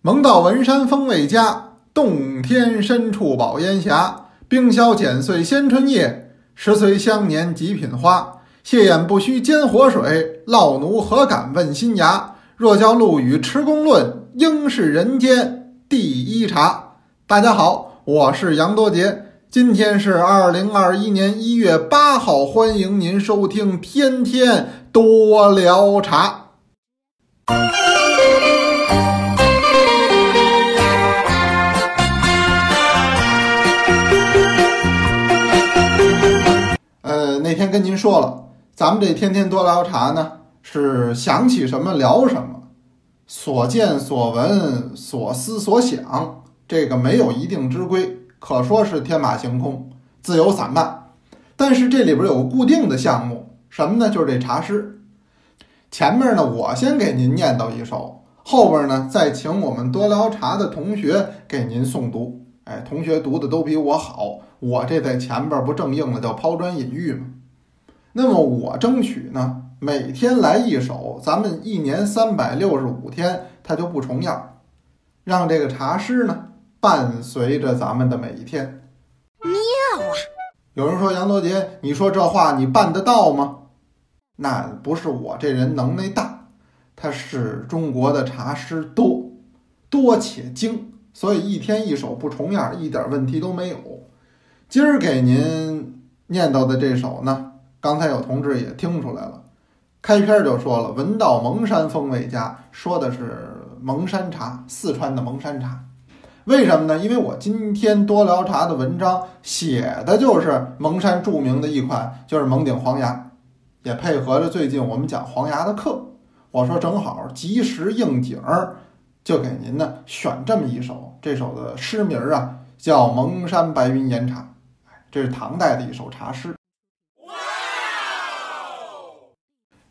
蒙道文山风味佳，洞天深处宝烟霞。冰消减岁先春夜，十岁香年极品花。谢眼不须煎活水，老奴何敢问新芽？若教陆羽持公论，应是人间第一茶。大家好，我是杨多杰，今天是二零二一年一月八号，欢迎您收听天天多聊茶。那天跟您说了，咱们这天天多聊茶呢，是想起什么聊什么，所见所闻所思所想，这个没有一定之规，可说是天马行空、自由散漫。但是这里边有个固定的项目，什么呢？就是这茶诗。前面呢，我先给您念叨一首，后边呢，再请我们多聊茶的同学给您诵读。哎，同学读的都比我好，我这在前边不正应了叫抛砖引玉吗？那么我争取呢，每天来一首，咱们一年三百六十五天，它就不重样，让这个茶诗呢伴随着咱们的每一天。妙啊！有人说杨多杰，你说这话你办得到吗？那不是我这人能耐大，他是中国的茶诗多，多且精。所以一天一首不重样，一点问题都没有。今儿给您念叨的这首呢，刚才有同志也听出来了，开篇就说了“闻道蒙山风味佳”，说的是蒙山茶，四川的蒙山茶。为什么呢？因为我今天多聊茶的文章写的就是蒙山著名的一款，就是蒙顶黄芽，也配合着最近我们讲黄芽的课，我说正好及时应景儿。就给您呢选这么一首，这首的诗名啊叫《蒙山白云岩茶》，这是唐代的一首茶诗。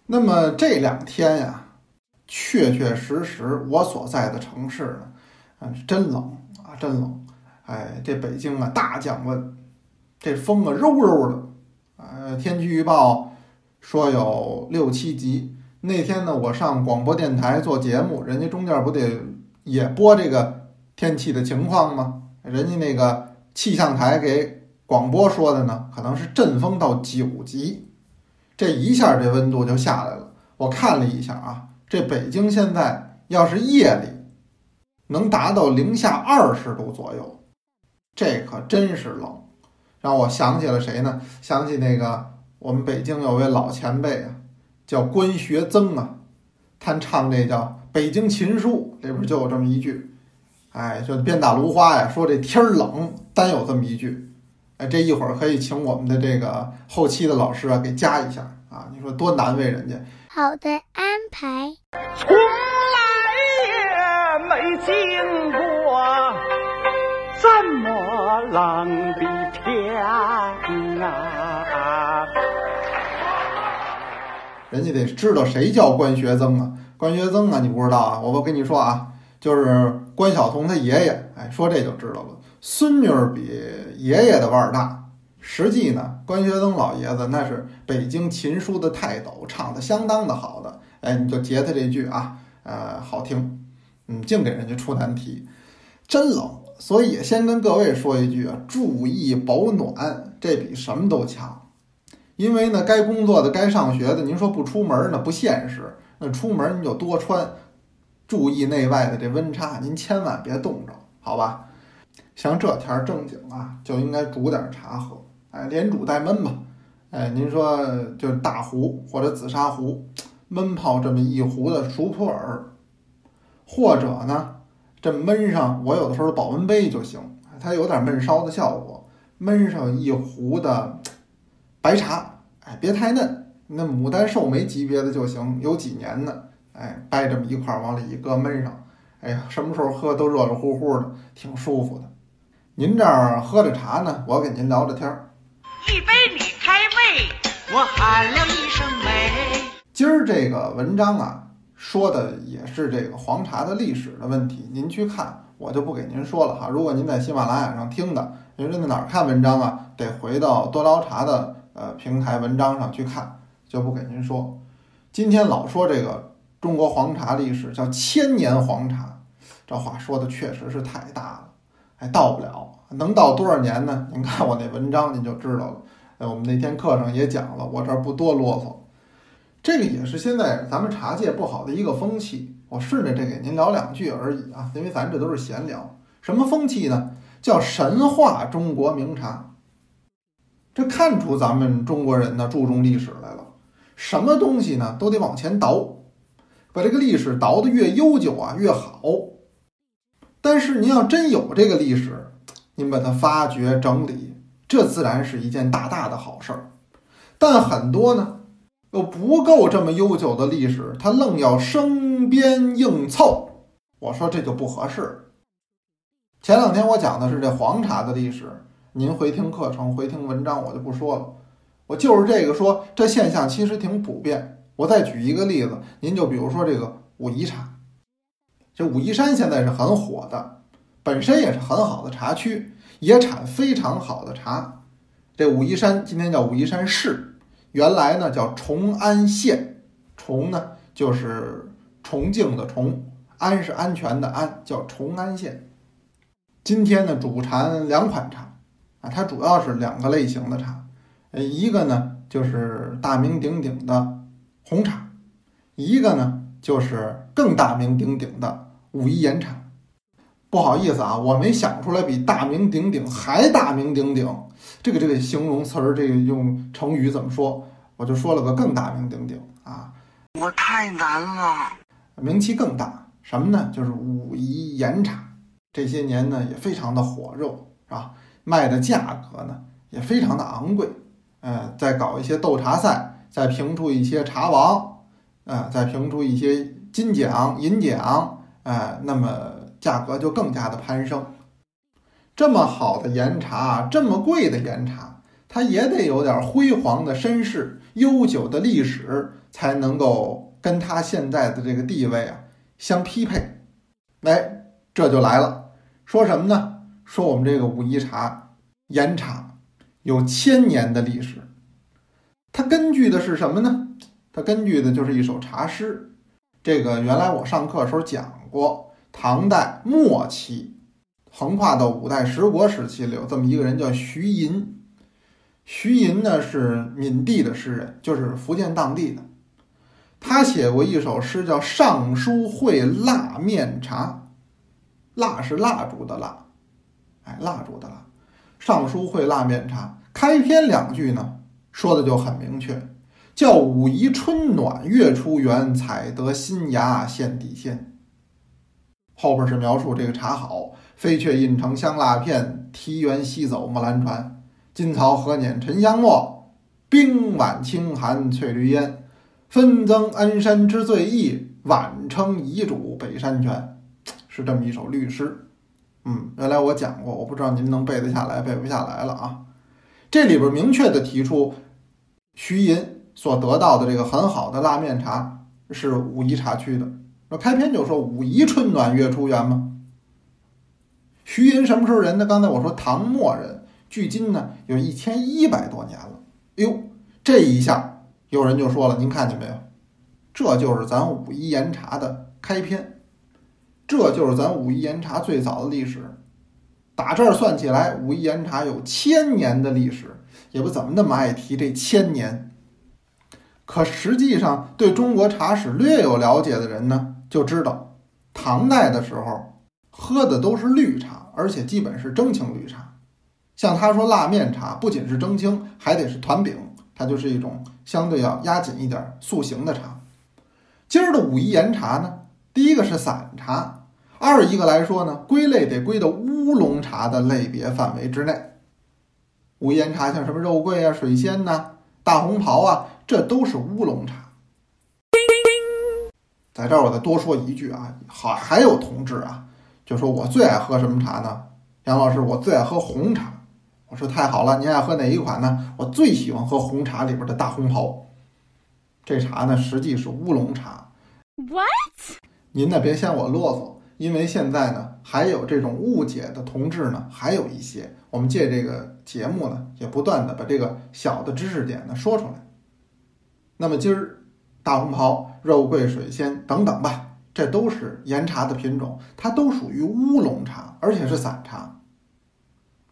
那么这两天呀，确确实实我所在的城市呢，嗯，真冷啊，真冷。哎，这北京啊大降温，这风啊柔柔的。呃，天气预报说有六七级。那天呢，我上广播电台做节目，人家中间不得也播这个天气的情况吗？人家那个气象台给广播说的呢，可能是阵风到九级，这一下这温度就下来了。我看了一下啊，这北京现在要是夜里能达到零下二十度左右，这可真是冷，让我想起了谁呢？想起那个我们北京有位老前辈啊。叫关学增啊，他唱这叫《北京琴书》里边就有这么一句，哎，就鞭打芦花呀，说这天儿冷，单有这么一句，哎，这一会儿可以请我们的这个后期的老师啊给加一下啊，你说多难为人家。好的安排。从来也没见过这么冷的天啊！人家得知道谁叫关学增啊？关学增啊，你不知道啊？我不跟你说啊，就是关晓彤他爷爷。哎，说这就知道了。孙女儿比爷爷的腕儿大。实际呢，关学增老爷子那是北京琴书的泰斗，唱的相当的好的。哎，你就截他这句啊，呃，好听。嗯，净给人家出难题，真冷。所以先跟各位说一句啊，注意保暖，这比什么都强。因为呢，该工作的、该上学的，您说不出门呢不现实。那出门你就多穿，注意内外的这温差，您千万别冻着，好吧？像这天儿正经啊，就应该煮点茶喝，哎，连煮带焖吧。哎，您说就大壶或者紫砂壶，焖泡这么一壶的熟普洱，或者呢，这焖上我有的时候保温杯就行，它有点闷烧的效果，焖上一壶的。白茶，哎，别太嫩，那牡丹寿眉级别的就行，有几年的，哎，掰这么一块儿往里一搁焖上，哎呀，什么时候喝都热热乎乎的，挺舒服的。您这儿喝着茶呢，我给您聊着天儿。一杯你开胃，我喊了一声美。今儿这个文章啊，说的也是这个黄茶的历史的问题，您去看，我就不给您说了哈。如果您在喜马拉雅上听的，您是在哪儿看文章啊？得回到多聊茶的。呃，平台文章上去看，就不给您说。今天老说这个中国黄茶历史叫千年黄茶，这话说的确实是太大了，哎，到不了，能到多少年呢？您看我那文章您就知道了。哎，我们那天课上也讲了，我这儿不多啰嗦。这个也是现在咱们茶界不好的一个风气。我顺着这给您聊两句而已啊，因为咱这都是闲聊。什么风气呢？叫神话中国名茶。这看出咱们中国人呢注重历史来了。什么东西呢都得往前倒，把这个历史倒得越悠久啊越好。但是您要真有这个历史，您把它发掘整理，这自然是一件大大的好事儿。但很多呢又不够这么悠久的历史，他愣要生编硬凑，我说这就不合适。前两天我讲的是这黄茶的历史，您回听课程、回听文章，我就不说了。我就是这个说，这现象其实挺普遍。我再举一个例子，您就比如说这个武夷茶，这武夷山现在是很火的，本身也是很好的茶区，也产非常好的茶。这武夷山今天叫武夷山市，原来呢叫崇安县，崇呢就是崇敬的崇，安是安全的安，叫崇安县。今天呢主产两款茶，啊，它主要是两个类型的茶。呃，一个呢就是大名鼎鼎的红茶，一个呢就是更大名鼎鼎的武夷岩茶。不好意思啊，我没想出来比大名鼎鼎还大名鼎鼎这个这个形容词儿，这个用成语怎么说？我就说了个更大名鼎鼎啊，我太难了，名气更大。什么呢？就是武夷岩茶。这些年呢也非常的火热，是吧？卖的价格呢也非常的昂贵。呃，再搞一些斗茶赛，再评出一些茶王，呃，再评出一些金奖、银奖，呃，那么价格就更加的攀升。这么好的岩茶，这么贵的岩茶，它也得有点辉煌的身世、悠久的历史，才能够跟它现在的这个地位啊相匹配。哎，这就来了，说什么呢？说我们这个武夷茶岩茶。有千年的历史，它根据的是什么呢？它根据的就是一首茶诗。这个原来我上课时候讲过，唐代末期，横跨到五代十国时期了，有这么一个人叫徐寅。徐寅呢是闽地的诗人，就是福建当地的。他写过一首诗叫《尚书会蜡面茶》，蜡是蜡烛的蜡，哎，蜡烛的蜡。尚书会蜡面茶开篇两句呢，说的就很明确，叫武夷春暖月出圆，采得新芽献底鲜。后边是描述这个茶好，飞雀印成香蜡片，提园西走木兰船，金槽何碾沉香末，冰碗清寒翠绿烟，分增恩山之最意，晚称遗嘱北山泉，是这么一首律诗。嗯，原来我讲过，我不知道您能背得下来，背不下来了啊。这里边明确的提出，徐寅所得到的这个很好的拉面茶是武夷茶区的。那开篇就说武夷春暖月出圆嘛。徐寅什么时候人呢？刚才我说唐末人，距今呢有一千一百多年了。哎呦，这一下有人就说了，您看见没有？这就是咱武夷岩茶的开篇。这就是咱武夷岩茶最早的历史，打这儿算起来，武夷岩茶有千年的历史，也不怎么那么爱提这千年。可实际上，对中国茶史略有了解的人呢，就知道，唐代的时候喝的都是绿茶，而且基本是蒸青绿茶。像他说腊面茶，不仅是蒸青，还得是团饼，它就是一种相对要压紧一点塑形的茶。今儿的武夷岩茶呢，第一个是散茶。二一个来说呢，归类得归到乌龙茶的类别范围之内。武夷岩茶像什么肉桂啊、水仙呐、大红袍啊，这都是乌龙茶。在这儿我再多说一句啊，好，还有同志啊，就说我最爱喝什么茶呢？杨老师，我最爱喝红茶。我说太好了，您爱喝哪一款呢？我最喜欢喝红茶里边的大红袍。这茶呢，实际是乌龙茶。What？您呢，别嫌我啰嗦。因为现在呢，还有这种误解的同志呢，还有一些。我们借这个节目呢，也不断的把这个小的知识点呢说出来。那么今儿大红袍、肉桂、水仙等等吧，这都是岩茶的品种，它都属于乌龙茶，而且是散茶。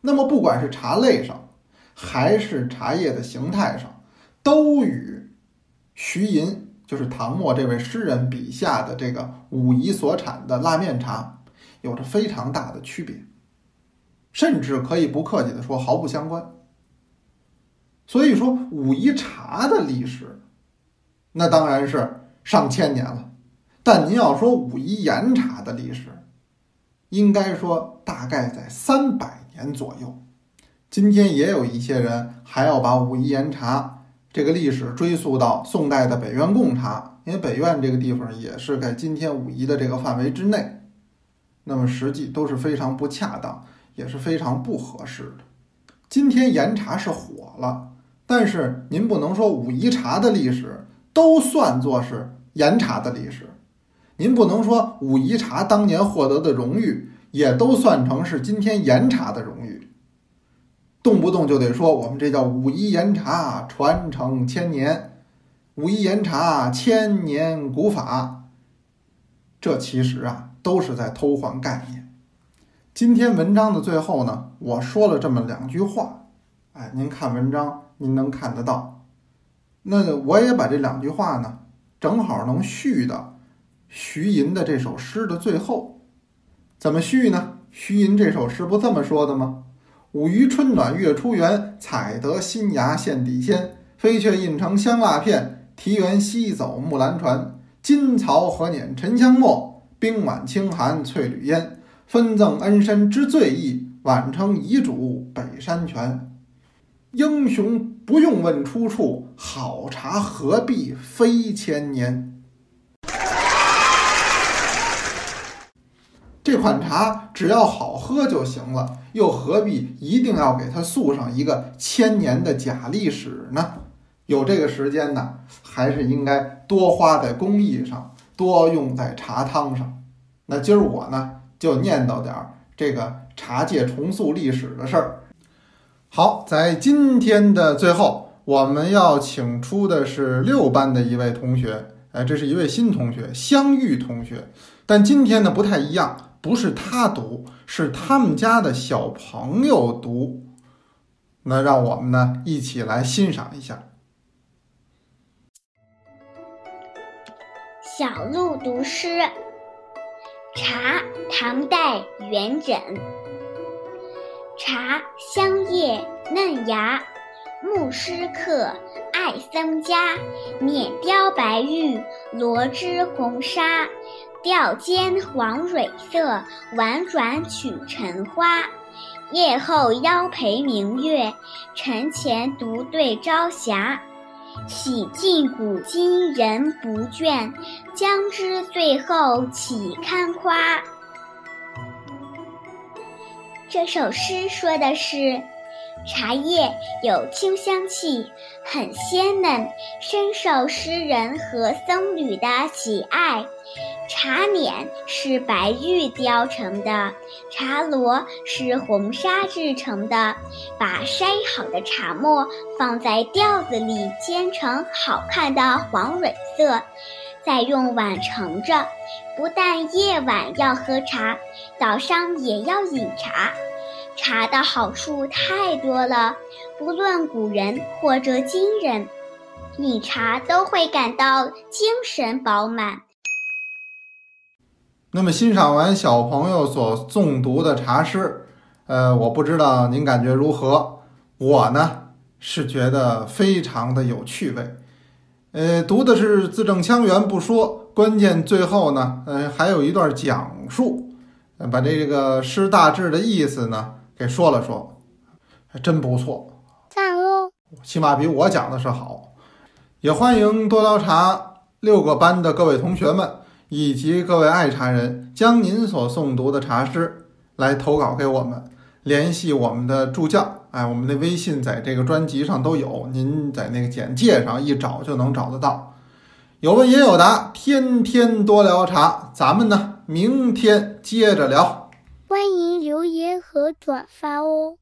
那么不管是茶类上，还是茶叶的形态上，都与徐寅，就是唐末这位诗人笔下的这个武夷所产的腊面茶，有着非常大的区别，甚至可以不客气的说毫不相关。所以说，武夷茶的历史，那当然是上千年了。但您要说武夷岩茶的历史，应该说大概在三百年左右。今天也有一些人还要把武夷岩茶这个历史追溯到宋代的北苑贡茶，因为北苑这个地方也是在今天武夷的这个范围之内。那么实际都是非常不恰当，也是非常不合适的。今天岩茶是火了。但是您不能说武夷茶的历史都算作是岩茶的历史，您不能说武夷茶当年获得的荣誉也都算成是今天岩茶的荣誉，动不动就得说我们这叫武夷岩茶传承千年，武夷岩茶千年古法，这其实啊都是在偷换概念。今天文章的最后呢，我说了这么两句话，哎，您看文章。您能看得到，那我也把这两句话呢，正好能续到徐寅的这首诗的最后。怎么续呢？徐寅这首诗不这么说的吗？五余春暖月初圆，采得新芽献底鲜。飞雀印成香蜡片，啼猿西走木兰船。金槽何碾沉香末，冰碗清寒翠缕烟。分赠恩深知醉意，晚称遗嘱北山泉。英雄不用问出处，好茶何必非千年。这款茶只要好喝就行了，又何必一定要给它塑上一个千年的假历史呢？有这个时间呢，还是应该多花在工艺上，多用在茶汤上。那今儿我呢，就念叨点儿这个茶界重塑历史的事儿。好，在今天的最后，我们要请出的是六班的一位同学，哎，这是一位新同学，香玉同学。但今天呢不太一样，不是他读，是他们家的小朋友读。那让我们呢一起来欣赏一下。小鹿读诗，茶，唐代元稹。茶香叶嫩芽，牧师客，爱僧家。面雕白玉，罗织红纱。吊尖黄蕊色，婉转曲尘花。夜后邀陪明月，晨前独对朝霞。洗尽古今人不倦，将知最后岂堪夸。这首诗说的是，茶叶有清香气，很鲜嫩，深受诗人和僧侣的喜爱。茶碾是白玉雕成的，茶罗是红纱制成的。把筛好的茶末放在吊子里煎成好看的黄蕊色，再用碗盛着。不但夜晚要喝茶，早上也要饮茶。茶的好处太多了，不论古人或者今人，饮茶都会感到精神饱满。那么，欣赏完小朋友所诵读的茶诗，呃，我不知道您感觉如何？我呢是觉得非常的有趣味。呃，读的是字正腔圆不说，关键最后呢，呃，还有一段讲述，把这个诗大致的意思呢给说了说，还真不错，赞哦！起码比我讲的是好。也欢迎多聊茶六个班的各位同学们以及各位爱茶人，将您所诵读的茶诗来投稿给我们，联系我们的助教。哎，我们的微信在这个专辑上都有，您在那个简介上一找就能找得到。有问也有答，天天多聊茶，咱们呢明天接着聊。欢迎和转发哦。